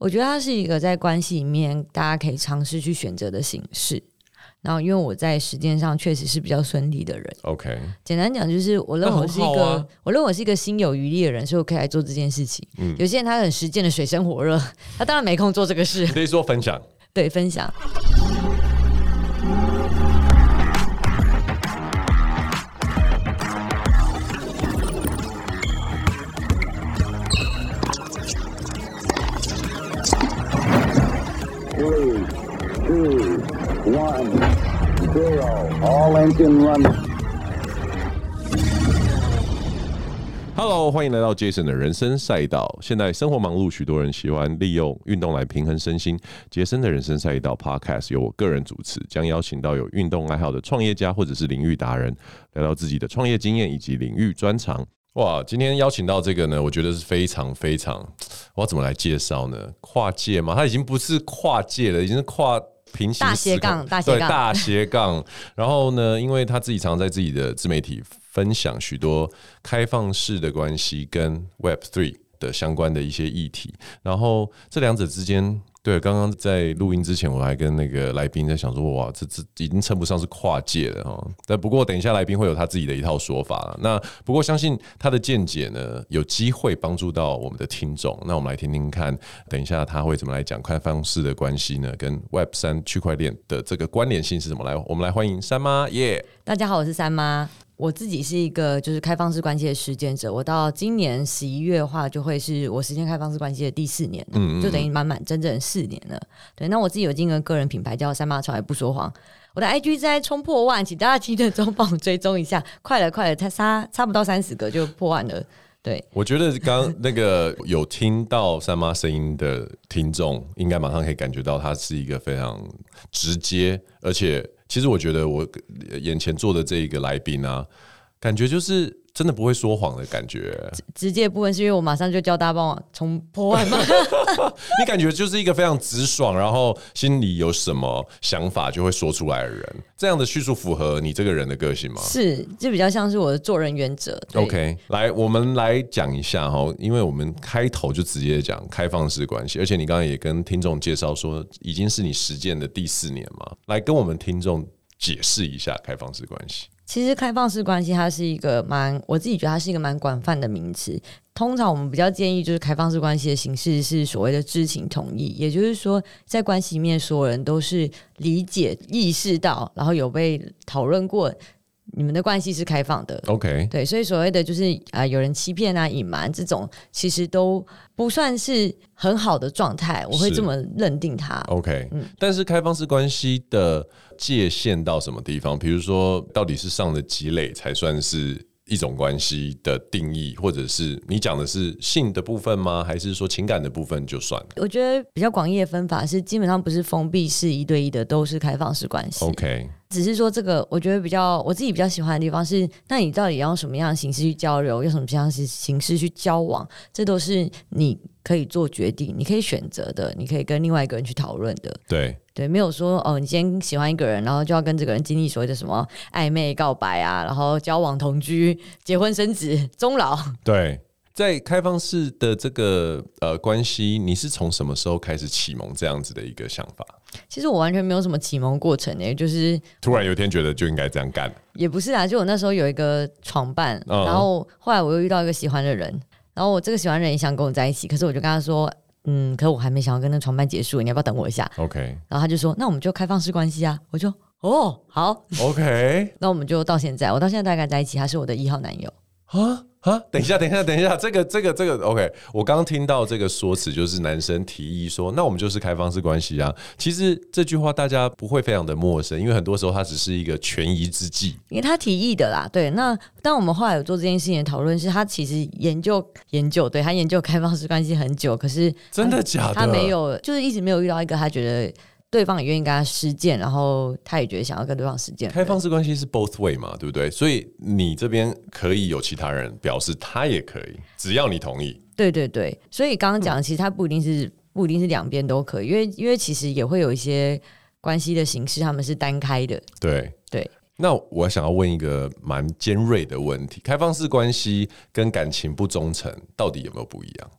我觉得它是一个在关系里面大家可以尝试去选择的形式。然后，因为我在时间上确实是比较顺利的人。OK，简单讲就是，我认为我是一个，啊、我认为我是一个心有余力的人，所以我可以来做这件事情。嗯，有些人他很实践的水深火热，他当然没空做这个事。可以说分享，对，分享。Hello，欢迎来到 Jason 的人生赛道。现在生活忙碌，许多人喜欢利用运动来平衡身心。杰森的人生赛道 Podcast 由我个人主持，将邀请到有运动爱好的创业家或者是领域达人，聊聊自己的创业经验以及领域专长。哇，今天邀请到这个呢，我觉得是非常非常，我要怎么来介绍呢？跨界嘛，他已经不是跨界了，已经是跨。平行大斜杠，大斜杠，对，大斜杠。然后呢，因为他自己常常在自己的自媒体分享许多开放式的关系跟 Web Three 的相关的一些议题，然后这两者之间。对，刚刚在录音之前，我还跟那个来宾在想说，哇，这这已经称不上是跨界了哈。但不过，等一下来宾会有他自己的一套说法了。那不过，相信他的见解呢，有机会帮助到我们的听众。那我们来听听看，等一下他会怎么来讲开放式的关系呢？跟 Web 三区块链的这个关联性是什么？来，我们来欢迎三妈耶！大家好，我是三妈。我自己是一个就是开放式关系的实践者，我到今年十一月的话，就会是我实践开放式关系的第四年，嗯，就等于满满整整四年了。对，那我自己有经营个人品牌叫三妈从来不说谎，我的 IG 在冲破万，请大家记得中帮我追踪一下，快了快了，才差差不到三十个就破万了。对，我觉得刚那个有听到三妈声音的听众，应该马上可以感觉到她是一个非常直接，而且。其实我觉得我眼前坐的这一个来宾啊，感觉就是真的不会说谎的感觉。直接部分是因为我马上就叫大家帮我冲破万吗？你感觉就是一个非常直爽，然后心里有什么想法就会说出来的人。这样的叙述符合你这个人的个性吗？是，就比较像是我的做人原则。OK，来，我们来讲一下哈，因为我们开头就直接讲开放式关系，而且你刚刚也跟听众介绍说，已经是你实践的第四年嘛，来跟我们听众解释一下开放式关系。其实开放式关系它是一个蛮，我自己觉得它是一个蛮广泛的名词。通常我们比较建议就是开放式关系的形式是所谓的知情同意，也就是说在关系里面所有人都是理解、意识到，然后有被讨论过。你们的关系是开放的，OK，对，所以所谓的就是啊、呃，有人欺骗啊、隐瞒这种，其实都不算是很好的状态，我会这么认定它。OK，嗯，但是开放式关系的界限到什么地方？比如说，到底是上了积累才算是一种关系的定义，或者是你讲的是性的部分吗？还是说情感的部分就算？我觉得比较广义的分法是，基本上不是封闭式一对一的，都是开放式关系。OK。只是说这个，我觉得比较我自己比较喜欢的地方是，那你到底要用什么样的形式去交流，用什么样的形式去交往，这都是你可以做决定，你可以选择的，你可以跟另外一个人去讨论的。对对，没有说哦，你今天喜欢一个人，然后就要跟这个人经历所谓的什么暧昧告白啊，然后交往同居、结婚生子、终老。对。在开放式的这个呃关系，你是从什么时候开始启蒙这样子的一个想法？其实我完全没有什么启蒙过程诶，就是突然有一天觉得就应该这样干。也不是啊，就我那时候有一个床伴，嗯、然后后来我又遇到一个喜欢的人，然后我这个喜欢的人也想跟我在一起，可是我就跟他说，嗯，可我还没想要跟那个床伴结束，你要不要等我一下？OK。然后他就说，那我们就开放式关系啊。我就哦好，OK。那我们就到现在，我到现在大概在一起，他是我的一号男友啊。啊，等一下，等一下，等一下，这个，这个，这个，OK，我刚刚听到这个说辞，就是男生提议说，那我们就是开放式关系啊。其实这句话大家不会非常的陌生，因为很多时候它只是一个权宜之计，因为他提议的啦。对，那当我们后来有做这件事情的讨论，是他其实研究研究，对他研究开放式关系很久，可是真的假的？他没有，就是一直没有遇到一个他觉得。对方也愿意跟他实践，然后他也觉得想要跟对方实践。开放式关系是 both way 嘛，对不对？所以你这边可以有其他人表示他也可以，只要你同意。对对对，所以刚刚讲的其实他不一定是、嗯、不一定是两边都可以，因为因为其实也会有一些关系的形式他们是单开的。对对。那我想要问一个蛮尖锐的问题：开放式关系跟感情不忠诚到底有没有不一样？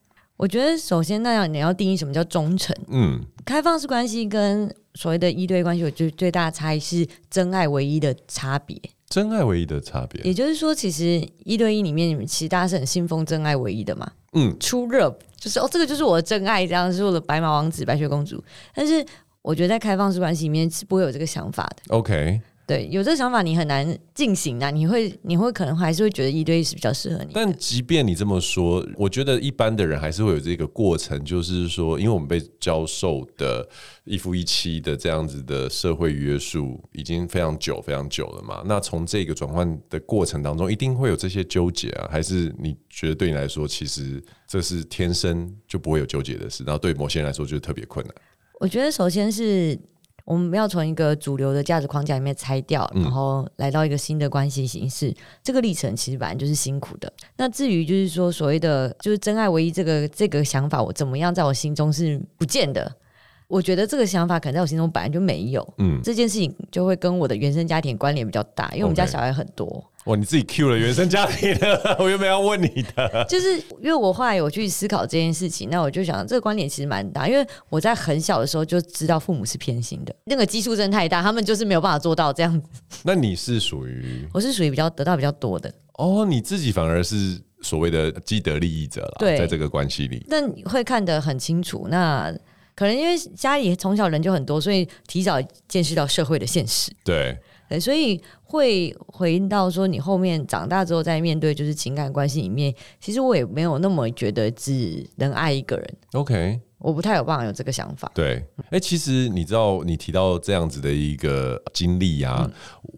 我觉得首先那样你要定义什么叫忠诚。嗯，开放式关系跟所谓的一对一关系，我觉得最大的差异是真爱唯一的差别。真爱唯一的差别，也就是说，其实一对一里面，你们其实大家是很信奉真爱唯一的嘛。嗯，出热就是哦，这个就是我的真爱，这样是我的白马王子、白雪公主。但是我觉得在开放式关系里面是不会有这个想法的。OK。对，有这个想法你很难进行的，你会你会可能还是会觉得一对一是比较适合你。但即便你这么说，我觉得一般的人还是会有这个过程，就是说，因为我们被教授的一夫一妻的这样子的社会约束已经非常久非常久了嘛。那从这个转换的过程当中，一定会有这些纠结啊？还是你觉得对你来说，其实这是天生就不会有纠结的事？然后对某些人来说，就是特别困难。我觉得首先是。我们要从一个主流的价值框架里面拆掉，然后来到一个新的关系形式。嗯、这个历程其实本来就是辛苦的。那至于就是说所谓的就是真爱唯一这个这个想法，我怎么样在我心中是不见得。我觉得这个想法可能在我心中本来就没有。嗯，这件事情就会跟我的原生家庭关联比较大，因为我们家小孩很多。Okay. 哇，你自己 Q 了原生家庭的，我原本要问你的，就是因为我后来有去思考这件事情，那我就想这个观点其实蛮大，因为我在很小的时候就知道父母是偏心的，那个基数真的太大，他们就是没有办法做到这样子。那你是属于？我是属于比较得到比较多的。哦，你自己反而是所谓的既得利益者了，对，在这个关系里，那你会看得很清楚。那可能因为家里从小人就很多，所以提早见识到社会的现实。对。对，所以会回应到说，你后面长大之后再面对就是情感关系里面，其实我也没有那么觉得只能爱一个人。OK，我不太有办法有这个想法。对，哎，其实你知道，你提到这样子的一个经历啊，嗯、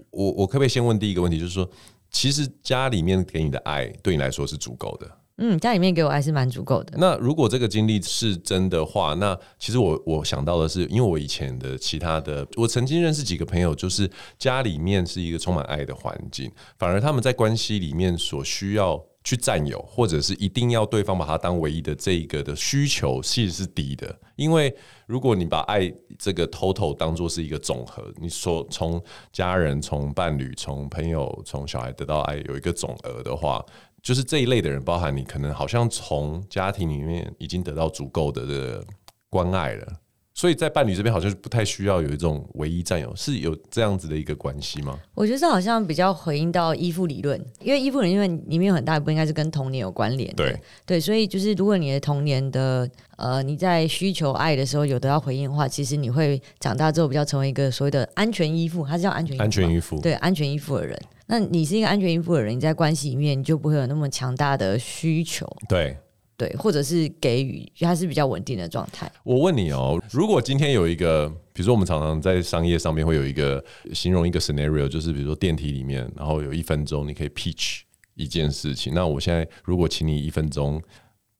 我我可不可以先问第一个问题，就是说，其实家里面给你的爱对你来说是足够的？嗯，家里面给我爱是蛮足够的。那如果这个经历是真的话，那其实我我想到的是，因为我以前的其他的，我曾经认识几个朋友，就是家里面是一个充满爱的环境，反而他们在关系里面所需要去占有，或者是一定要对方把他当唯一的这一个的需求，其实是低的。因为如果你把爱这个 total 当做是一个总和，你说从家人、从伴侣、从朋友、从小孩得到爱有一个总额的话。就是这一类的人，包含你可能好像从家庭里面已经得到足够的的关爱了，所以在伴侣这边好像是不太需要有一种唯一占有，是有这样子的一个关系吗？我觉得这好像比较回应到依附理论，因为依附理论里面有很大一部分应该是跟童年有关联。对对，所以就是如果你的童年的呃你在需求爱的时候有得到回应的话，其实你会长大之后比较成为一个所谓的安全依附，它是叫安全依附，安全依附，对安全依附的人。那你是一个安全依附的人，你在关系里面你就不会有那么强大的需求，对对，或者是给予，它是比较稳定的状态。我问你哦，如果今天有一个，比如说我们常常在商业上面会有一个形容一个 scenario，就是比如说电梯里面，然后有一分钟你可以 pitch 一件事情。那我现在如果请你一分钟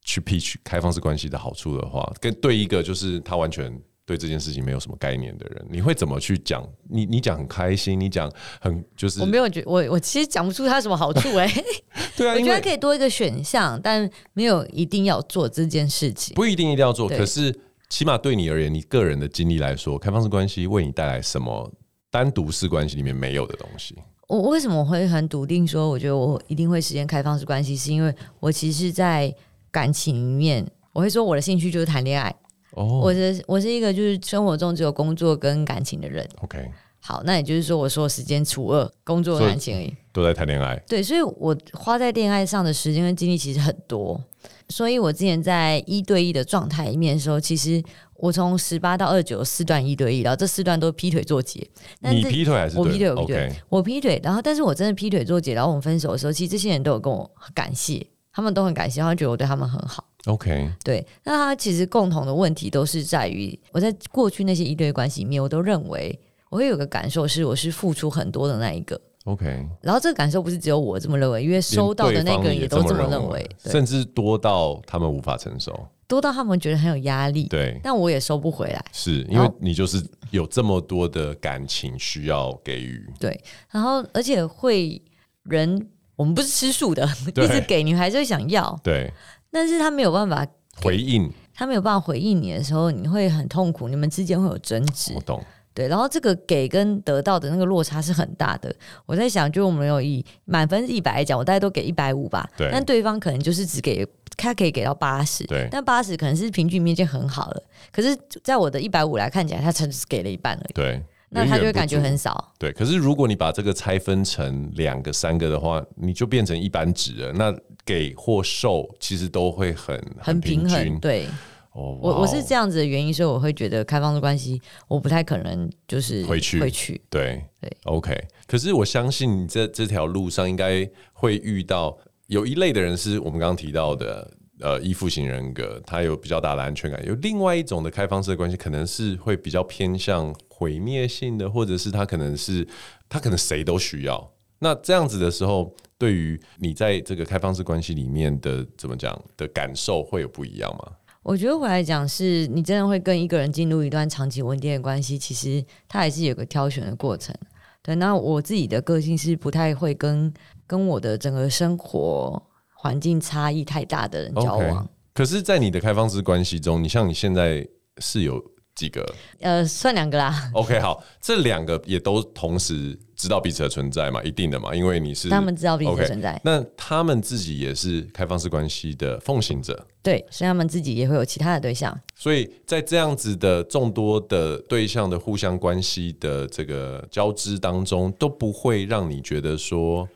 去 pitch 开放式关系的好处的话，跟对一个就是他完全。对这件事情没有什么概念的人，你会怎么去讲？你你讲很开心，你讲很就是我没有觉我我其实讲不出它什么好处哎、欸。对啊，我觉得可以多一个选项，但没有一定要做这件事情。不一定一定要做，可是起码对你而言，你个人的经历来说，开放式关系为你带来什么单独式关系里面没有的东西？我为什么会很笃定说，我觉得我一定会实现开放式关系，是因为我其实，在感情里面，我会说我的兴趣就是谈恋爱。Oh. 我是我是一个就是生活中只有工作跟感情的人。OK，好，那也就是说，我说时间除二，工作和感情而已，都在谈恋爱。对，所以我花在恋爱上的时间跟精力其实很多。所以我之前在一对一的状态里面的时候，其实我从十八到二九四段一对一，然后这四段都劈腿做结。你劈腿还是我劈腿？我劈腿，okay. 我劈腿。然后，但是我真的劈腿做结，然后我们分手的时候，其实这些人都有跟我感谢，他们都很感谢，他们觉得我对他们很好。OK，对，那他其实共同的问题都是在于，我在过去那些一对一关系里面，我都认为我会有个感受是，我是付出很多的那一个。OK，然后这个感受不是只有我这么认为，因为收到的那个人也都这么认为，认为甚至多到他们无法承受，多到他们觉得很有压力。对，但我也收不回来，是因为你就是有这么多的感情需要给予。对，然后而且会人，我们不是吃素的，一直给女孩子会想要。对。但是他没有办法回应，他没有办法回应你的时候，你会很痛苦，你们之间会有争执。我懂，对，然后这个给跟得到的那个落差是很大的。我在想，就我们有以满分一百来讲，我大概都给一百五吧。对，但对方可能就是只给他可以给到八十，对，但八十可能是平均面积很好了。可是，在我的一百五来看起来，他只是给了一半而已。对，那他就会感觉很少。对，可是如果你把这个拆分成两个、三个的话，你就变成一般值了。那给或受其实都会很很平衡。对，哦，我我是这样子的原因，所以我会觉得开放式关系，我不太可能就是回去回去。对对，OK。可是我相信你这这条路上应该会遇到。有一类的人是我们刚刚提到的，呃，依附型人格，他有比较大的安全感。有另外一种的开放式的关系，可能是会比较偏向毁灭性的，或者是他可能是他可能谁都需要。那这样子的时候，对于你在这个开放式关系里面的怎么讲的感受会有不一样吗？我觉得回来讲，是你真的会跟一个人进入一段长期稳定的关系，其实他还是有个挑选的过程。对，那我自己的个性是不太会跟。跟我的整个生活环境差异太大的人交往，okay, 可是，在你的开放式关系中，你像你现在是有几个？呃，算两个啦。OK，好，这两个也都同时知道彼此的存在嘛？一定的嘛，因为你是他们知道彼此的存在。Okay, 那他们自己也是开放式关系的奉行者，对，所以他们自己也会有其他的对象。所以在这样子的众多的对象的互相关系的这个交织当中，都不会让你觉得说。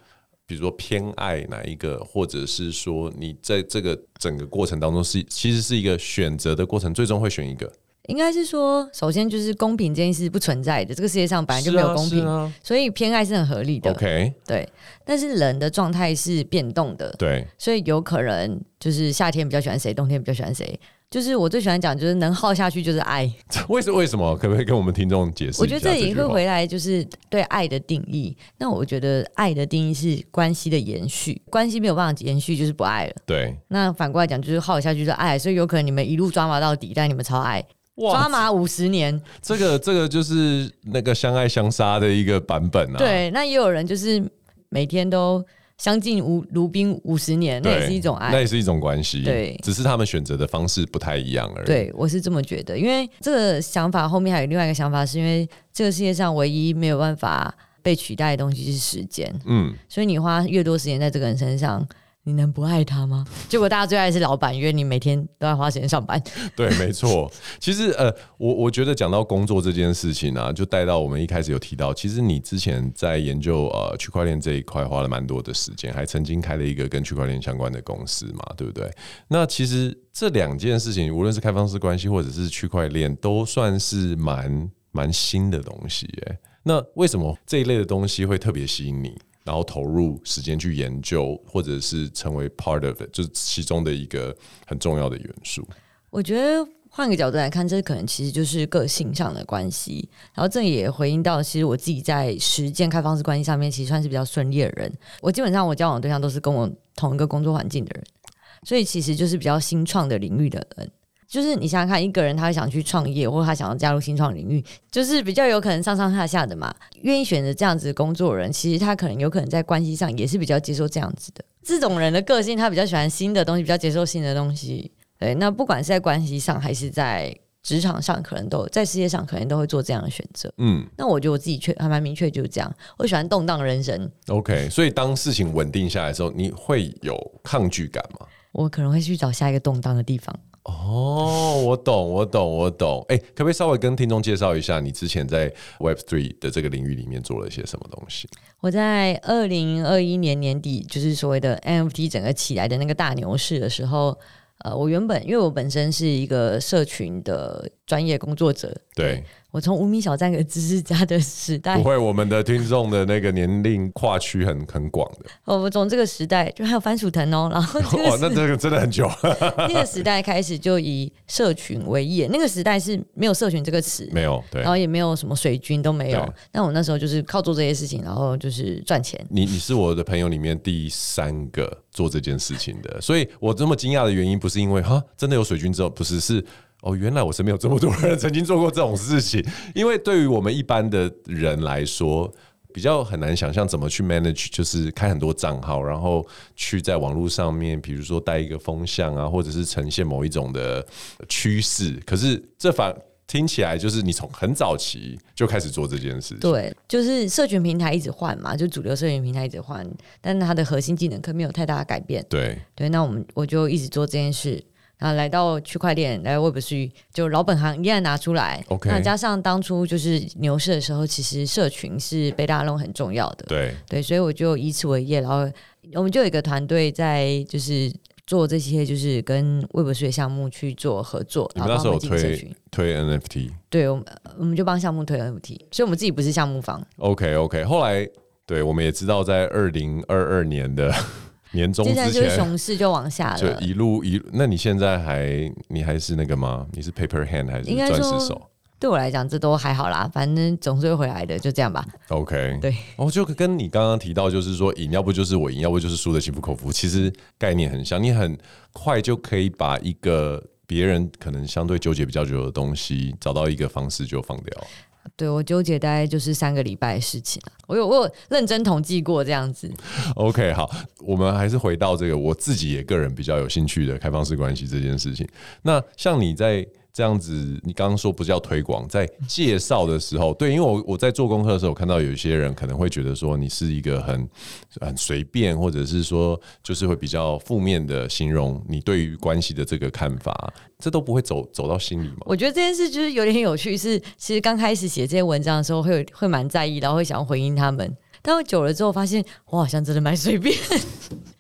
比如说偏爱哪一个，或者是说你在这个整个过程当中是其实是一个选择的过程，最终会选一个。应该是说，首先就是公平这件事不存在的，这个世界上本来就没有公平，啊啊、所以偏爱是很合理的。OK，对。但是人的状态是变动的，对，所以有可能就是夏天比较喜欢谁，冬天比较喜欢谁。就是我最喜欢讲，就是能耗下去就是爱。为什为什么？可不可以跟我们听众解释？我觉得这也会回来，就是对爱的定义。那我觉得爱的定义是关系的延续，关系没有办法延续就是不爱了。对。那反过来讲，就是耗下去就是爱，所以有可能你们一路抓马到底，但你们超爱，抓马五十年。这个这个就是那个相爱相杀的一个版本啊。对，那也有人就是每天都。相敬如如宾五十年，那也是一种爱，那也是一种关系。对，只是他们选择的方式不太一样而已。对，我是这么觉得，因为这个想法后面还有另外一个想法，是因为这个世界上唯一没有办法被取代的东西是时间。嗯，所以你花越多时间在这个人身上。你能不爱他吗？结果大家最爱是老板，因为你每天都在花时间上班。对，没错。其实呃，我我觉得讲到工作这件事情呢、啊，就带到我们一开始有提到，其实你之前在研究呃区块链这一块花了蛮多的时间，还曾经开了一个跟区块链相关的公司嘛，对不对？那其实这两件事情，无论是开放式关系或者是区块链，都算是蛮蛮新的东西耶。那为什么这一类的东西会特别吸引你？然后投入时间去研究，或者是成为 part of it，就是其中的一个很重要的元素。我觉得换个角度来看，这可能其实就是个性上的关系。然后这也回应到，其实我自己在实践开放式关系上面，其实算是比较顺利的人。我基本上我交往的对象都是跟我同一个工作环境的人，所以其实就是比较新创的领域的人。就是你想想看，一个人他想去创业，或者他想要加入新创领域，就是比较有可能上上下下的嘛。愿意选择这样子的工作的人，其实他可能有可能在关系上也是比较接受这样子的。这种人的个性，他比较喜欢新的东西，比较接受新的东西。对，那不管是在关系上，还是在职场上，可能都在事业上，可能都会做这样的选择。嗯，那我觉得我自己确还蛮明确，就是这样。我喜欢动荡人生。OK，所以当事情稳定下来的时候，你会有抗拒感吗？我可能会去找下一个动荡的地方。哦，我懂，我懂，我懂。哎，可不可以稍微跟听众介绍一下你之前在 Web Three 的这个领域里面做了些什么东西？我在二零二一年年底，就是所谓的 NFT 整个起来的那个大牛市的时候，呃，我原本因为我本身是一个社群的专业工作者，对。我从无名小站的知识家的时代，不会，我们的听众的那个年龄跨区很很广的。我们从这个时代就还有番薯藤哦，然后哇，那这个真的很久。那个时代开始就以社群为业，那个时代是没有社群这个词，没有，对，然后也没有什么水军都没有。但我那时候就是靠做这些事情，然后就是赚钱。你你是我的朋友里面第三个做这件事情的，所以我这么惊讶的原因不是因为哈真的有水军之后，不是是。哦，原来我身边有这么多人 曾经做过这种事情。因为对于我们一般的人来说，比较很难想象怎么去 manage，就是开很多账号，然后去在网络上面，比如说带一个风向啊，或者是呈现某一种的趋势。可是这反听起来就是你从很早期就开始做这件事情。对，就是社群平台一直换嘛，就主流社群平台一直换，但它的核心技能可没有太大的改变。对对，那我们我就一直做这件事，然后来到区块链，来到 Web3，就老本行依然拿出来。OK，那加上当初就是牛市的时候，其实社群是被大家弄很重要的。对对，所以我就以此为业，然后我们就有一个团队在就是。做这些就是跟 Web3 的项目去做合作，你们那时候有推推 NFT，对，我们我们就帮项目推 NFT，所以我们自己不是项目方。OK OK，后来对，我们也知道在二零二二年的年终之前，就是熊市就往下了，就一路一路。那你现在还你还是那个吗？你是 Paper Hand 还是钻石手？对我来讲，这都还好啦，反正总是会回来的，就这样吧。OK，对，哦，就跟你刚刚提到，就是说赢，要不就是我赢，要不就是输的心服口服。其实概念很像，你很快就可以把一个别人可能相对纠结比较久的东西，找到一个方式就放掉。对，我纠结大概就是三个礼拜的事情，我有我有认真统计过这样子。OK，好，我们还是回到这个我自己也个人比较有兴趣的开放式关系这件事情。那像你在。这样子，你刚刚说不是要推广，在介绍的时候，对，因为我我在做功课的时候，我看到有一些人可能会觉得说你是一个很很随便，或者是说就是会比较负面的形容你对于关系的这个看法，这都不会走走到心里吗？我觉得这件事就是有点有趣，是其实刚开始写这些文章的时候会会蛮在意，然后会想要回应他们，但我久了之后发现，我好像真的蛮随便。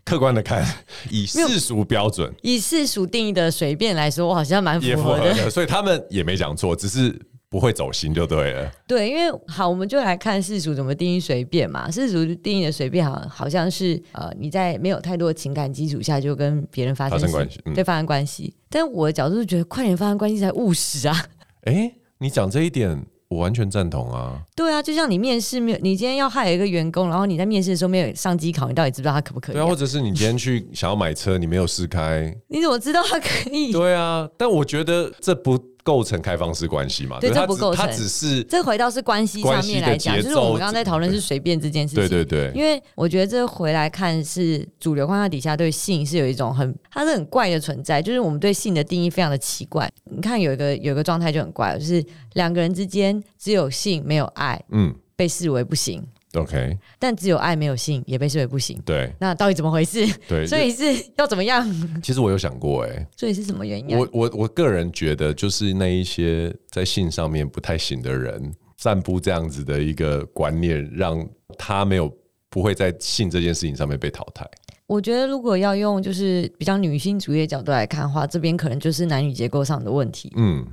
客观的看，以世俗标准，以世俗定义的随便来说，我好像蛮符，符合的，所以他们也没讲错，只是不会走心就对了。对，因为好，我们就来看世俗怎么定义随便嘛。世俗定义的随便，好好像是呃，你在没有太多情感基础下就跟别人发生，关系，嗯、对，发生关系。但我的角度是觉得，快点发生关系才务实啊。哎、欸，你讲这一点。我完全赞同啊！对啊，就像你面试没有，你今天要害一个员工，然后你在面试的时候没有上机考，你到底知不知道他可不可以、啊？对啊，或者是你今天去想要买车，你没有试开，你怎么知道他可以？对啊，但我觉得这不。构成开放式关系嘛？对，这不构成。它只是这回到是关系上面来讲，就是我们刚刚在讨论是随便这件事情。对对对。因为我觉得这回来看是主流框架底下对性是有一种很，它是很怪的存在，就是我们对性的定义非常的奇怪。你看有一个有一个状态就很怪，就是两个人之间只有性没有爱，嗯，被视为不行。OK，但只有爱没有性也被视为不行。对，那到底怎么回事？对，所以是要怎么样？其实我有想过、欸，哎，所以是什么原因、啊？我我我个人觉得，就是那一些在性上面不太行的人，散布这样子的一个观念，让他没有不会在性这件事情上面被淘汰。我觉得，如果要用就是比较女性主义的角度来看的话，这边可能就是男女结构上的问题。嗯。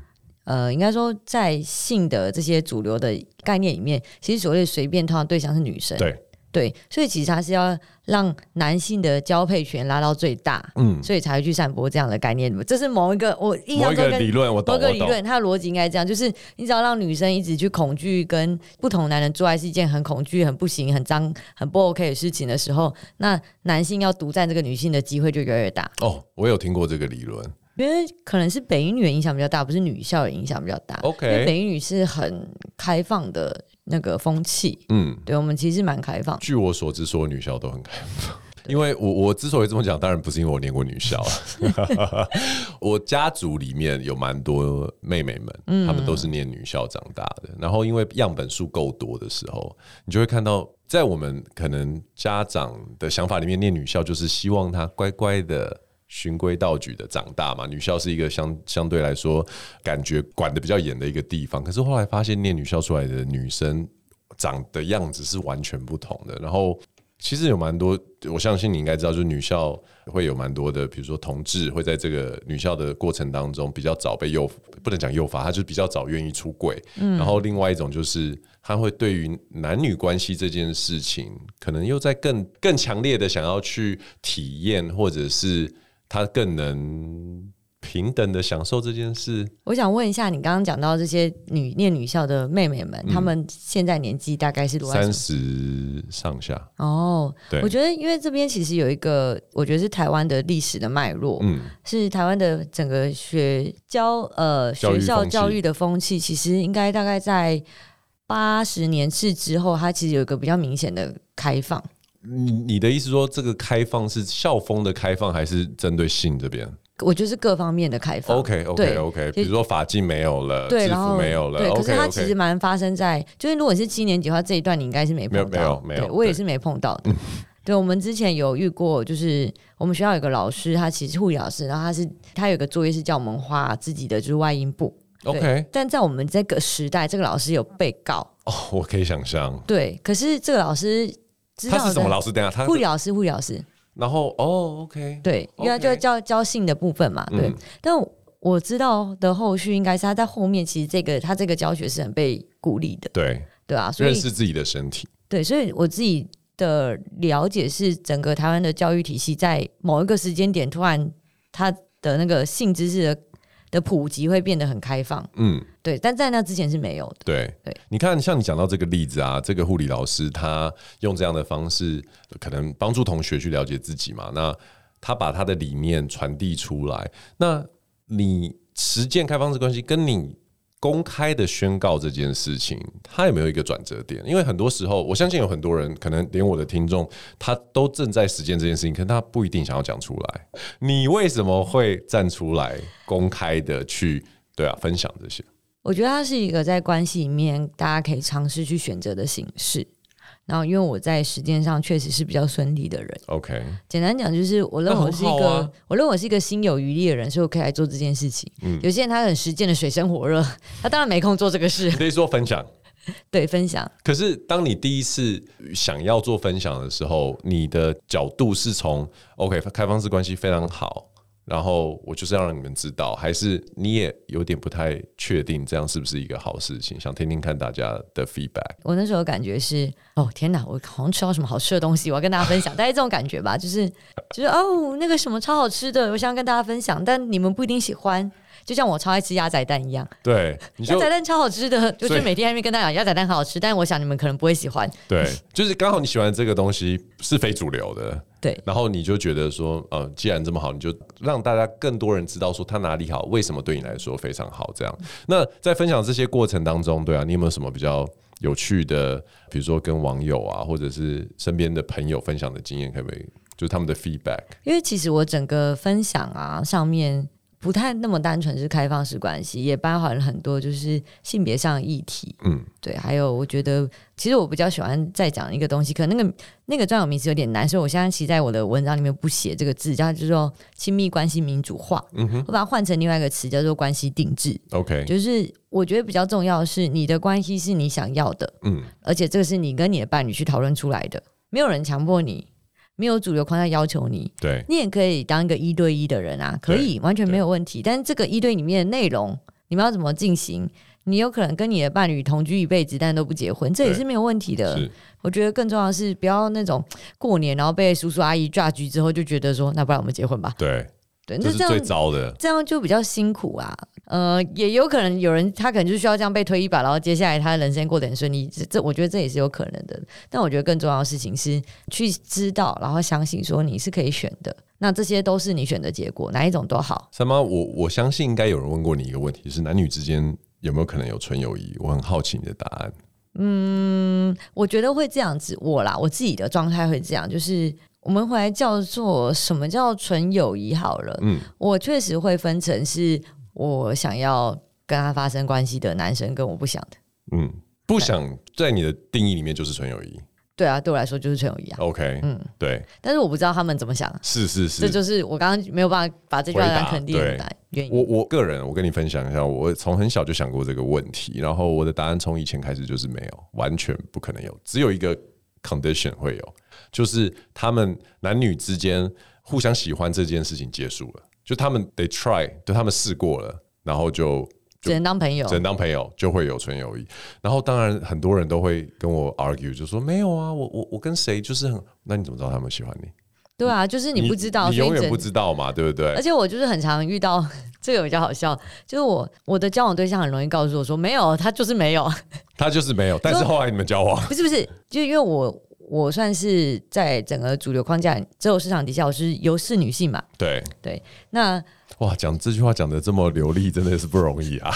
呃，应该说，在性的这些主流的概念里面，其实所谓的随便，通常对象是女生。对对，所以其实他是要让男性的交配权拉到最大，嗯，所以才会去散播这样的概念。这是某一个我印象中理论，我懂，某个理论，它的逻辑应该这样，就是你只要让女生一直去恐惧跟不同男人做爱是一件很恐惧、很不行、很脏、很不 OK 的事情的时候，那男性要独占这个女性的机会就越来越大。哦，我有听过这个理论。因为可能是北一女的影响比较大，不是女校的影响比较大。OK，因为北一女是很开放的那个风气。嗯，对，我们其实蛮开放。据我所知，所有女校都很开放。因为我我之所以这么讲，当然不是因为我念过女校，我家族里面有蛮多妹妹们，嗯，她们都是念女校长大的。然后因为样本数够多的时候，你就会看到，在我们可能家长的想法里面，念女校就是希望她乖乖的。循规蹈矩的长大嘛，女校是一个相相对来说感觉管得比较严的一个地方。可是后来发现，念女校出来的女生长的样子是完全不同的。然后其实有蛮多，我相信你应该知道，就是女校会有蛮多的，比如说同志会在这个女校的过程当中比较早被诱，不能讲诱发，他就比较早愿意出柜。嗯。然后另外一种就是他会对于男女关系这件事情，可能又在更更强烈的想要去体验，或者是。他更能平等的享受这件事。我想问一下，你刚刚讲到这些女念女校的妹妹们，她、嗯、们现在年纪大概是多少？三十上下。哦，对，我觉得因为这边其实有一个，我觉得是台湾的历史的脉络，嗯，是台湾的整个学教呃学校教育的风气，其实应该大概在八十年次之后，它其实有一个比较明显的开放。你你的意思说，这个开放是校风的开放，还是针对性这边？我就是各方面的开放。OK OK OK，比如说法禁没有了，对，然后没有了，对。可是它其实蛮发生在，就是如果是七年级的话，这一段你应该是没碰到，没有没有，没有，我也是没碰到的。对，我们之前有遇过，就是我们学校有个老师，他其实护理老师，然后他是他有个作业是叫我们画自己的就是外阴部。OK，但在我们这个时代，这个老师有被告哦，我可以想象。对，可是这个老师知道他是什么老师？等下，他护理老师，护理老师。然后哦，OK，对，因为他就教教性的部分嘛，对。嗯、但我知道的后续应该是他在后面，其实这个他这个教学是很被鼓励的，对对啊，所以认识自己的身体。对，所以我自己。的了解是，整个台湾的教育体系在某一个时间点，突然他的那个性知识的的普及会变得很开放。嗯，对，但在那之前是没有的。对对，你看，像你讲到这个例子啊，这个护理老师他用这样的方式，可能帮助同学去了解自己嘛。那他把他的理念传递出来，那你实践开放式关系跟你。公开的宣告这件事情，他有没有一个转折点？因为很多时候，我相信有很多人，可能连我的听众，他都正在实践这件事情，可能他不一定想要讲出来。你为什么会站出来公开的去对啊分享这些？我觉得它是一个在关系里面大家可以尝试去选择的形式。然后，因为我在实践上确实是比较顺利的人。OK，简单讲就是，我认为我是一个，啊、我认为我是一个心有余力的人，所以我可以来做这件事情。嗯，有些人他很实践的水深火热，他当然没空做这个事。可以说分享，对，分享。可是，当你第一次想要做分享的时候，你的角度是从 OK，开放式关系非常好。然后我就是要让你们知道，还是你也有点不太确定，这样是不是一个好事情？想听听看大家的 feedback。我那时候感觉是，哦天哪，我好像吃到什么好吃的东西，我要跟大家分享，大概这种感觉吧，就是就是哦，那个什么超好吃的，我想要跟大家分享，但你们不一定喜欢。就像我超爱吃鸭仔蛋一样，对，鸭仔蛋超好吃的，就是每天还没跟大家讲鸭仔蛋很好吃，但是我想你们可能不会喜欢。对，就是刚好你喜欢这个东西是非主流的，对，然后你就觉得说，呃，既然这么好，你就让大家更多人知道说它哪里好，为什么对你来说非常好，这样。那在分享这些过程当中，对啊，你有没有什么比较有趣的，比如说跟网友啊，或者是身边的朋友分享的经验，可不可以？就是他们的 feedback。因为其实我整个分享啊上面。不太那么单纯是开放式关系，也包含了很多就是性别上的议题，嗯，对，还有我觉得其实我比较喜欢再讲一个东西，可能那个那个专有名词有点难，所以我现在其实在我的文章里面不写这个字，叫就是说亲密关系民主化，嗯哼，我把它换成另外一个词叫做关系定制，OK，就是我觉得比较重要的是你的关系是你想要的，嗯，而且这个是你跟你的伴侣去讨论出来的，没有人强迫你。没有主流框架要求你，对，你也可以当一个一对一的人啊，可以完全没有问题。但是这个一对里面的内容，你们要怎么进行？你有可能跟你的伴侣同居一辈子，但都不结婚，这也是没有问题的。我觉得更重要的是，不要那种过年然后被叔叔阿姨抓局之后，就觉得说，那不然我们结婚吧。对。对，这是最糟的，这样就比较辛苦啊。呃，也有可能有人他可能就需要这样被推一把，然后接下来他的人生过得很顺利。这这，我觉得这也是有可能的。但我觉得更重要的事情是去知道，然后相信说你是可以选的。那这些都是你选的结果，哪一种都好。三妈，我我相信应该有人问过你一个问题，是男女之间有没有可能有纯友谊？我很好奇你的答案。嗯，我觉得会这样子。我啦，我自己的状态会这样，就是。我们回来叫做什么叫纯友谊好了。嗯，我确实会分成是我想要跟他发生关系的男生，跟我不想的。嗯，不想在你的定义里面就是纯友谊。对啊，对我来说就是纯友谊啊。OK，嗯，对。但是我不知道他们怎么想。是是是，这就是我刚刚没有办法把这句话来肯定的原因。我我个人，我跟你分享一下，我从很小就想过这个问题，然后我的答案从以前开始就是没有，完全不可能有，只有一个 condition 会有。就是他们男女之间互相喜欢这件事情结束了，就他们得 try，就他们试过了，然后就，只能当朋友，只能当朋友就会有纯友谊。然后当然很多人都会跟我 argue，就说没有啊，我我我跟谁就是很，那你怎么知道他们喜欢你？对啊，就是你不知道，你，你永远不知道嘛，对不对？而且我就是很常遇到 这个比较好笑，就是我我的交往对象很容易告诉我说没有，他就是没有，他就是没有。但是后来你们交往，不是不是，就因为我。我算是在整个主流框架择偶市场底下，我是优势女性嘛？对对，那哇，讲这句话讲的这么流利，真的是不容易啊。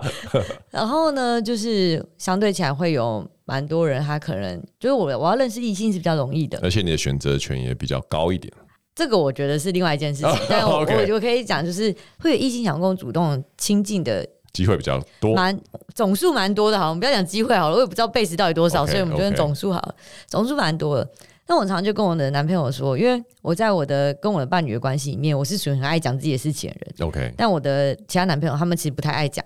然后呢，就是相对起来会有蛮多人，他可能就是我我要认识异性是比较容易的，而且你的选择权也比较高一点。这个我觉得是另外一件事情，但我我就可以讲，就是会有异性想跟我主动亲近的机会比较多，蛮总数蛮多的。好，我们不要讲机会好了，我也不知道 base 到底多少，所以我们就用总数好了，总数蛮多的。那我常常就跟我的男朋友说，因为我在我的跟我的伴侣的关系里面，我是属于很爱讲自己的事情的人。OK，但我的其他男朋友他们其实不太爱讲，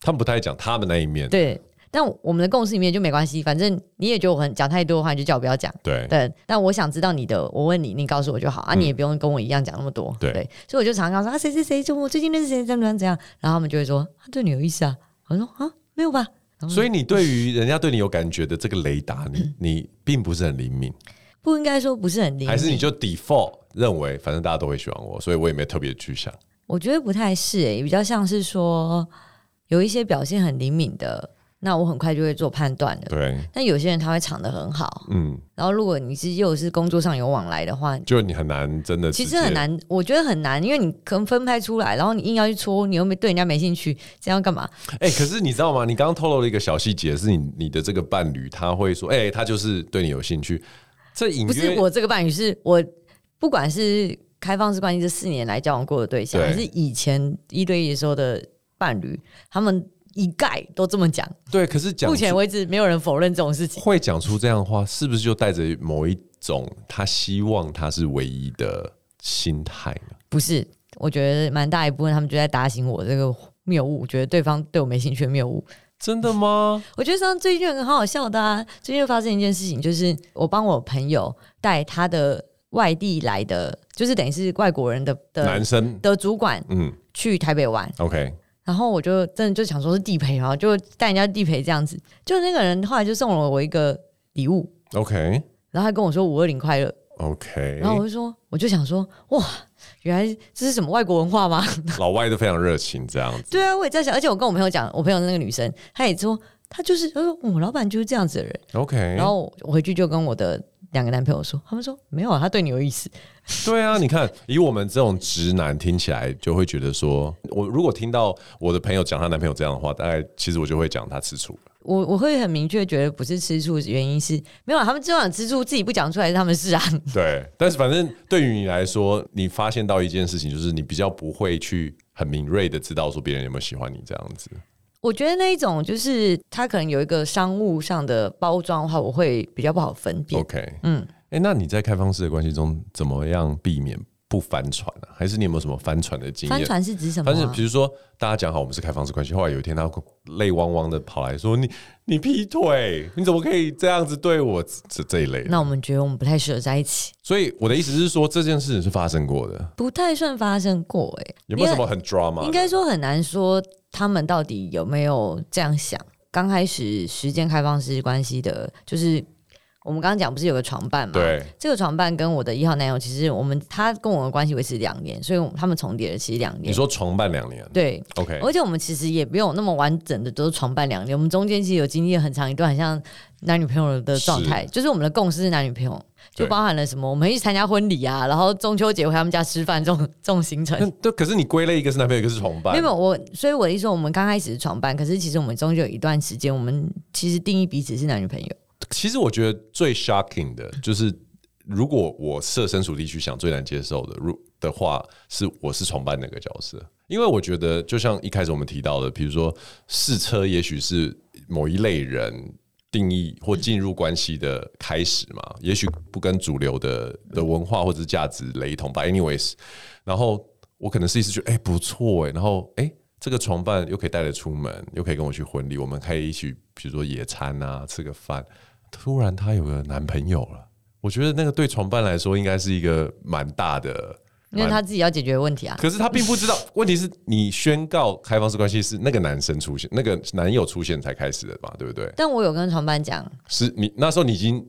他们不太爱讲他们那一面。对。但我们的共识里面就没关系，反正你也觉得我很讲太多的话，你就叫我不要讲。对对，但我想知道你的，我问你，你告诉我就好啊，你也不用跟我一样讲那么多。对，对，所以我就常常说啊，谁谁谁，就我最近认识谁，怎么样怎样，然后他们就会说他对你有意思啊。我说啊，没有吧。所以你对于人家对你有感觉的这个雷达，你你并不是很灵敏，不应该说不是很灵敏，还是你就 default 认为反正大家都会喜欢我，所以我也没特别去想。我觉得不太是诶、欸，比较像是说有一些表现很灵敏的。那我很快就会做判断的。对。但有些人他会藏得很好。嗯。然后如果你是又是工作上有往来的话，就你很难真的。其实很难，我觉得很难，因为你可能分拍出来，然后你硬要去戳，你又没对人家没兴趣，这样干嘛？哎、欸，可是你知道吗？你刚刚透露了一个小细节，是你你的这个伴侣他会说，哎、欸，他就是对你有兴趣。这隐约不是我这个伴侣，是我不管是开放式关系这四年来交往过的对象，还是以前一对一的时候的伴侣，他们。一概都这么讲，对，可是讲目前为止没有人否认这种事情。会讲出这样的话，是不是就带着某一种他希望他是唯一的心态呢？不是，我觉得蛮大一部分他们就在打醒我这个谬误，觉得对方对我没兴趣的谬误。真的吗？我觉得像最近有个很好笑的啊，最近又发生一件事情，就是我帮我朋友带他的外地来的，就是等于是外国人的的男生的主管，嗯，去台北玩。OK。然后我就真的就想说是地陪，然后就带人家地陪这样子。就那个人后来就送了我一个礼物，OK。然后他跟我说五二零快乐，OK。然后我就说，我就想说，哇，原来这是什么外国文化吗？老外都非常热情这样子。对啊，我也在想，而且我跟我朋友讲，我朋友那个女生，她也说，她就是，她说我老板就是这样子的人，OK。然后我回去就跟我的。两个男朋友说，他们说没有啊，他对你有意思。对啊，你看，以我们这种直男听起来，就会觉得说，我如果听到我的朋友讲她男朋友这样的话，大概其实我就会讲他吃醋。我我会很明确觉得不是吃醋，原因是没有啊，他们这样吃醋，自己不讲出来是他们是啊。对，但是反正对于你来说，你发现到一件事情，就是你比较不会去很敏锐的知道说别人有没有喜欢你这样子。我觉得那一种就是它可能有一个商务上的包装的话，我会比较不好分辨。OK，嗯，哎、欸，那你在开放式的关系中怎么样避免不翻船呢、啊？还是你有没有什么翻船的经验？翻船是指什么、啊？反正比如说大家讲好我们是开放式关系，后来有一天他泪汪汪的跑来说：“你你劈腿，你怎么可以这样子对我？”这这一类。那我们觉得我们不太适合在一起。所以我的意思是说，这件事情是发生过的，不太算发生过、欸。哎，有没有什么很 drama？应该说很难说。他们到底有没有这样想？刚开始时间开放式关系的，就是我们刚刚讲不是有个床伴嘛？对，这个床伴跟我的一号男友，其实我们他跟我的关系维持两年，所以他们重叠了其实两年。你说床伴两年？对，OK。而且我们其实也没有那么完整的都是床伴两年，我们中间其实有经历了很长一段很像男女朋友的状态，就是我们的共识是男女朋友。就包含了什么？我们一起参加婚礼啊，然后中秋节回他们家吃饭这种这种行程。对，可是你归类一个是男朋友，一个是床伴。没有我，所以我的意思说，我们刚开始是床伴，可是其实我们中间有一段时间，我们其实定义彼此是男女朋友。其实我觉得最 shocking 的就是，如果我设身处地去想，最难接受的，如的话是我是床伴那个角色，因为我觉得就像一开始我们提到的，比如说试车，也许是某一类人。定义或进入关系的开始嘛，也许不跟主流的的文化或者是价值雷同吧。anyways，然后我可能是一次觉得哎、欸、不错哎，然后哎、欸、这个床伴又可以带着出门，又可以跟我去婚礼，我们可以一起比如说野餐啊，吃个饭。突然她有个男朋友了，我觉得那个对床伴来说应该是一个蛮大的。因为她自己要解决问题啊，可是她并不知道，问题是你宣告开放式关系是那个男生出现，那个男友出现才开始的嘛，对不对？但我有跟床伴讲，是你那时候你已经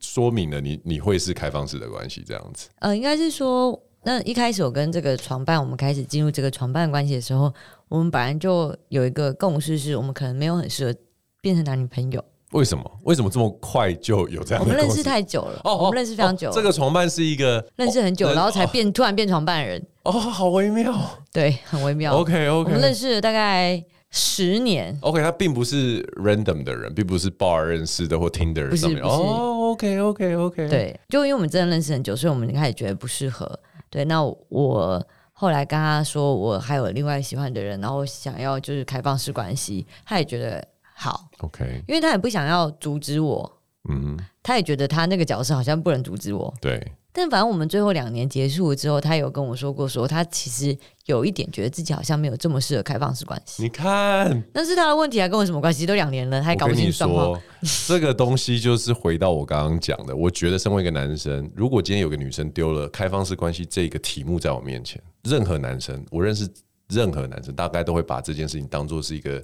说明了你你会是开放式的关系这样子。呃，应该是说，那一开始我跟这个床伴，我们开始进入这个床伴关系的时候，我们本来就有一个共识，是我们可能没有很适合变成男女朋友。为什么？为什么这么快就有这样的？我们认识太久了，哦，我们认识非常久，哦哦。这个床伴是一个认识很久，然后才变，哦，突然变床伴的人。哦，好微妙，对，很微妙。OK OK，我们认识了大概十年。OK，他并不是 random 的人，并不是 bar 认识的或 Tinder 上面。哦、okay. 对，就因为我们真的认识很久，所以我们开始觉得不适合。对，那我后来跟他说，我还有另外喜欢的人，然后想要就是开放式关系，他也觉得好。OK，因为他也不想要阻止我。嗯，他也觉得他那个角色好像不能阻止我。对。但反正我们最后两年结束了之后，他有跟我说过，说他其实有一点觉得自己好像没有这么适合开放式关系。你看，那是他的问题还，跟我什么关系？都两年了，他还搞不清楚状况。这个东西就是回到我刚刚讲的，我觉得身为一个男生，如果今天有个女生丢了开放式关系这个题目在我面前，任何男生，我认识任何男生，大概都会把这件事情当做是一个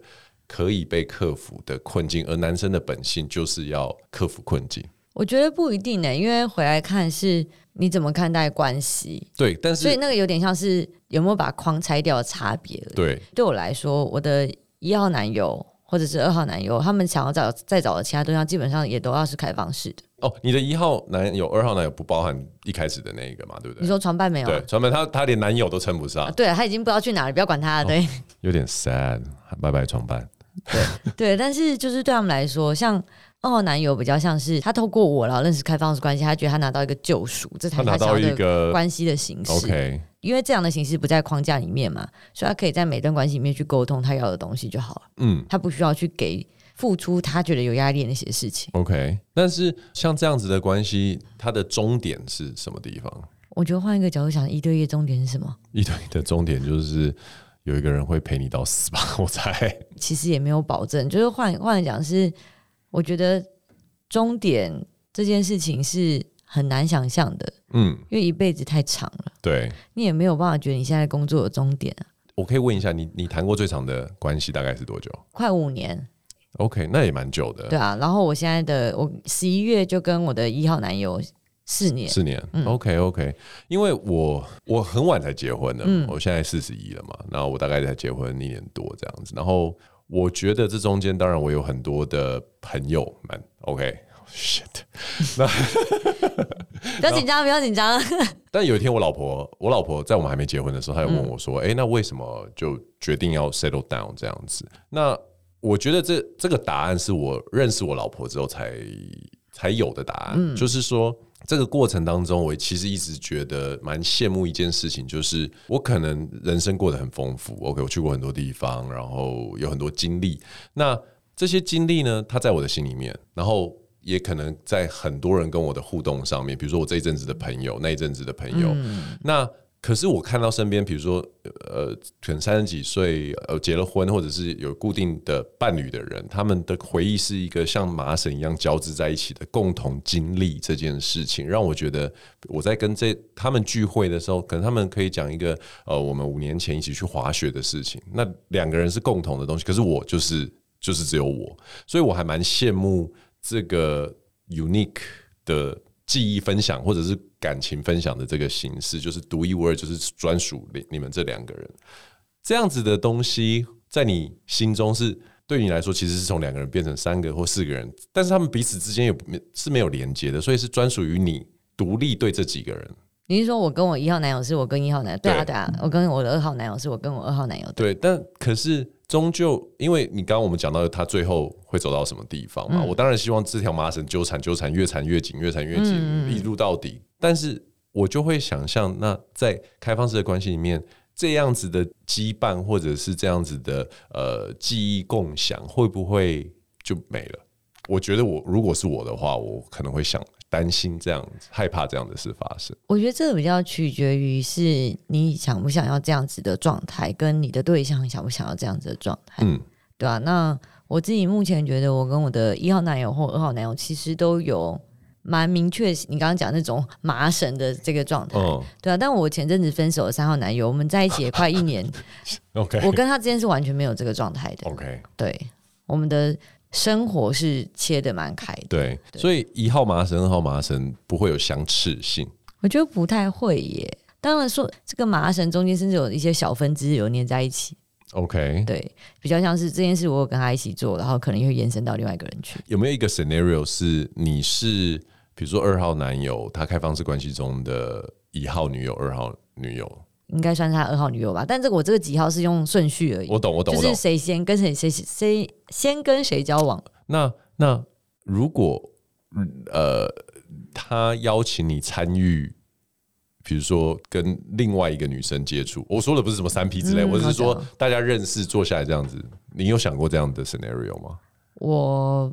可以被克服的困境，而男生的本性就是要克服困境。我觉得不一定呢、欸，因为回来看是你怎么看待关系。对，但是所以那个有点像是有没有把框拆掉的差别。对，对我来说，我的一号男友或者是二号男友，他们想要找再找的其他对象，基本上也都要是开放式的。哦，你的一号男友、二号男友不包含一开始的那一个嘛？对不对？你说床伴没有？对，床伴他他连男友都称不上。啊、对，他已经不知道去哪里，不要管他了。对，哦、有点 sad，拜拜床伴。对 对，但是就是对他们来说，像。二号男友比较像是他透过我然后认识开放式关系，他觉得他拿到一个救赎，这才是他想要的关系的形式。OK，因为这样的形式不在框架里面嘛，所以他可以在每段关系里面去沟通他要的东西就好了。嗯，他不需要去给付出他觉得有压力的那些事情。OK，但是像这样子的关系，它的终点是什么地方？我觉得换一个角度想，一对一的终点是什么？一对一的终点就是有一个人会陪你到死吧？我猜。其实也没有保证，就是换换来讲是。我觉得终点这件事情是很难想象的，嗯，因为一辈子太长了，对，你也没有办法觉得你现在工作的终点啊。我可以问一下你，你谈过最长的关系大概是多久？快五年。OK，那也蛮久的。对啊，然后我现在的我十一月就跟我的一号男友四年，四年。嗯，OK OK，因为我我很晚才结婚的，嗯，我现在四十一了嘛，然后我大概才结婚一年多这样子，然后。我觉得这中间当然我有很多的朋友们，OK，shit，那不要紧张，不要紧张。但有一天我老婆，我老婆在我们还没结婚的时候，她有问我说：“哎、嗯欸，那为什么就决定要 settle down 这样子？”那我觉得这这个答案是我认识我老婆之后才才有的答案，嗯、就是说。这个过程当中，我其实一直觉得蛮羡慕一件事情，就是我可能人生过得很丰富，OK，我去过很多地方，然后有很多经历。那这些经历呢，它在我的心里面，然后也可能在很多人跟我的互动上面，比如说我这一阵子的朋友，那一阵子的朋友，嗯、那。可是我看到身边，比如说，呃，可能三十几岁，呃，结了婚或者是有固定的伴侣的人，他们的回忆是一个像麻绳一样交织在一起的共同经历这件事情，让我觉得我在跟这他们聚会的时候，可能他们可以讲一个，呃，我们五年前一起去滑雪的事情，那两个人是共同的东西，可是我就是就是只有我，所以我还蛮羡慕这个 unique 的。记忆分享或者是感情分享的这个形式，就是独一无二，就是专属你你们这两个人这样子的东西，在你心中是对你来说，其实是从两个人变成三个或四个人，但是他们彼此之间有是没有连接的，所以是专属于你独立对这几个人。你是说我跟我一号男友是我跟一号男友？对啊对啊，我跟我的二号男友是我跟我二号男友。对，但可是。终究，因为你刚刚我们讲到他最后会走到什么地方嘛，嗯、我当然希望这条麻绳纠缠纠缠越缠越紧，越缠越紧，嗯、一路到底。但是我就会想象，那在开放式的关系里面，这样子的羁绊或者是这样子的呃记忆共享，会不会就没了？我觉得我如果是我的话，我可能会想。担心这样子，害怕这样的事发生。我觉得这个比较取决于是你想不想要这样子的状态，跟你的对象想不想要这样子的状态，嗯，对吧、啊？那我自己目前觉得，我跟我的一号男友或二号男友其实都有蛮明确，你刚刚讲那种麻绳的这个状态，嗯、对啊。但我前阵子分手的三号男友，我们在一起也快一年，OK，我跟他之间是完全没有这个状态的，OK，对，我们的。生活是切的蛮开的，对，对，所以一号麻绳、二号麻绳不会有相斥性。我觉得不太会耶。当然说，这个麻绳中间甚至有一些小分支有粘在一起。OK，对，比较像是这件事我有跟他一起做，然后可能会延伸到另外一个人去。有没有一个 scenario 是你是比如说二号男友，他开放式关系中的一号女友、二号女友？应该算是他二号女友吧。但这个我这个几号是用顺序而已。我懂，我懂，就是谁先跟谁谁谁先跟谁交往。那那如果呃，他邀请你参与，比如说跟另外一个女生接触，我说的不是什么三 P 之类，嗯、我是说大家认识坐下来这样子，你有想过这样的 scenario 吗？我。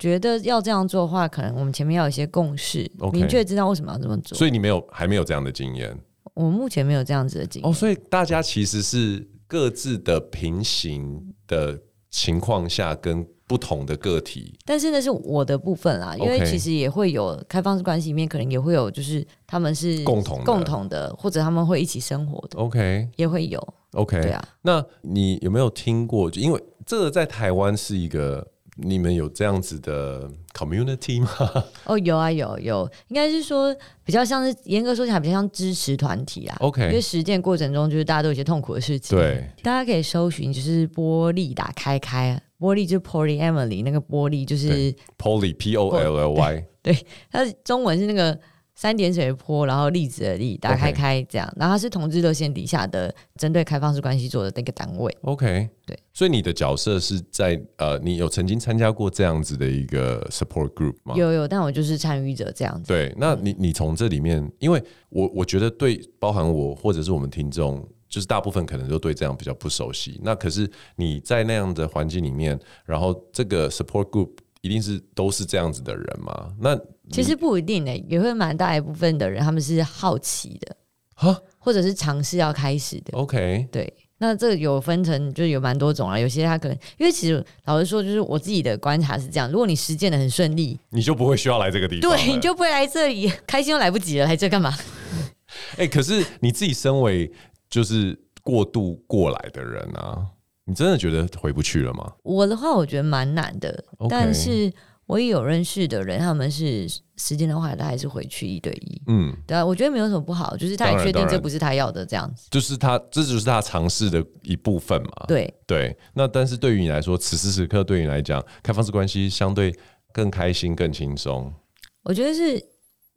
觉得要这样做的话，可能我们前面要有一些共识.明确知道为什么要这么做。所以你没有还没有这样的经验？我目前没有这样子的经验。哦，所以大家其实是各自的平行的情况下，跟不同的个体。但是那是我的部分啦，因为其实也会有开放式关系里面，可能也会有就是他们是共同共同的，或者他们会一起生活的。OK，也会有。OK，对啊。那你有没有听过？就因为这个在台湾是一个。你们有这样子的 community 吗？哦，有啊，有有，应该是说比较像是严格说起来比较像支持团体啊。OK，因为实践过程中就是大家都有一些痛苦的事情。对，大家可以搜寻就是玻璃打开开，波莉就是 Polyamory 那个玻璃就是 Poly P O L L Y，对，它的中文是那个。三点水的坡，然后粒子的粒，打开开这样，Okay. 然后它是同志热线底下的针对开放式关系做的那个单位。OK，对，所以你的角色是在呃，你有曾经参加过这样子的一个 support group 吗？有有，但我就是参与者这样子。对，那你你从这里面，因为我我觉得对，包含我或者是我们听众，就是大部分可能都对这样比较不熟悉。那可是你在那样的环境里面，然后这个 support group 一定是都是这样子的人吗？那其实不一定呢、欸，也会蛮大一部分的人，他们是好奇的，哈或者是尝试要开始的。OK，对，那这个有分成，就有蛮多种啊。有些他可能，因为其实老实说，就是我自己的观察是这样：如果你实践的很顺利，你就不会需要来这个地方，对，你就不会来这里，开心都来不及了，来这干嘛？哎、欸，可是你自己身为就是过渡过来的人啊，你真的觉得回不去了吗？我的话，我觉得蛮难的.但是。我也有认识的人，他们是时间的话，他还是回去一对一。嗯，对啊，我觉得没有什么不好，就是他也确定这不是他要的这样子。就是他，这就是他尝试的一部分嘛。对对，那但是对于你来说，此时此刻对于你来讲，开放式关系相对更开心、更轻松。我觉得是。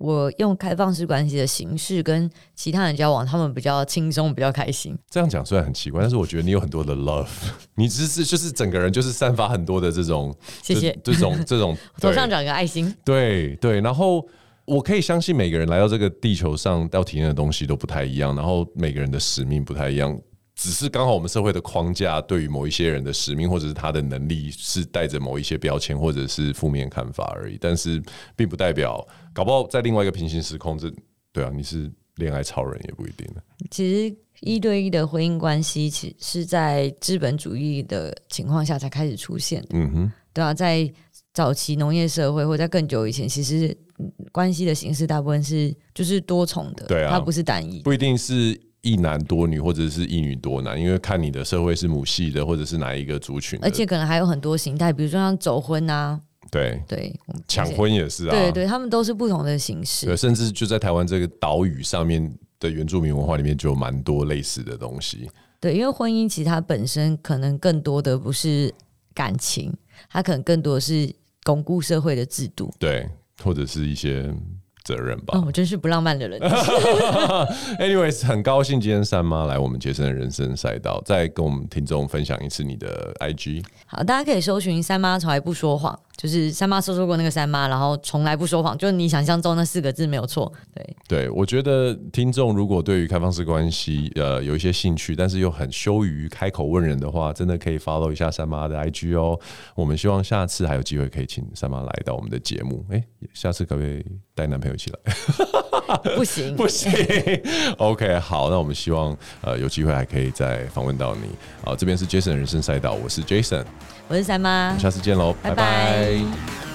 我用开放式关系的形式跟其他人交往，他们比较轻松，比较开心。这样讲虽然很奇怪，但是我觉得你有很多的 love，你只是就是整个人就是散发很多的这种，谢谢这种这种 头上长个爱心，对对。然后我可以相信每个人来到这个地球上要体验的东西都不太一样，然后每个人的使命不太一样。只是刚好我们社会的框架对于某一些人的使命或者是他的能力是带着某一些标签或者是负面看法而已，但是并不代表搞不好在另外一个平行时空，这对啊，你是恋爱超人也不一定。其实一对一的婚姻关系，其实是在资本主义的情况下才开始出现的。嗯哼，对啊，在早期农业社会或者在更久以前，其实关系的形式大部分是就是多重的，对啊，它不是单一，不一定是。一男多女，或者是一女多男，因为看你的社会是母系的，或者是哪一个族群，而且可能还有很多形态，比如说像走婚啊，对对，抢婚也是啊，对对，他们都是不同的形式，对，甚至就在台湾这个岛屿上面的原住民文化里面，就有蛮多类似的东西。对，因为婚姻其实它本身可能更多的不是感情，它可能更多的是巩固社会的制度，对，或者是一些。责任吧。哦，我真是不浪漫的人。Anyways，很高兴今天三妈来我们杰森的人生赛道，再跟我们听众分享一次你的 IG。好，大家可以搜寻“三妈从来不说谎”，就是三妈说说过那个三妈，然后从来不说谎，就是你想象中那四个字没有错。对，对我觉得听众如果对于开放式关系呃有一些兴趣，但是又很羞于开口问人的话，真的可以 follow 一下三妈的 IG 哦。我们希望下次还有机会可以请三妈来到我们的节目。哎，下次可不可以带男朋友一起来？不行，不行。OK，好，那我们希望呃有机会还可以再访问到你。好，这边是 Jason 人生赛道，我是 Jason，我是三妈，我们下次见喽，拜拜。拜拜。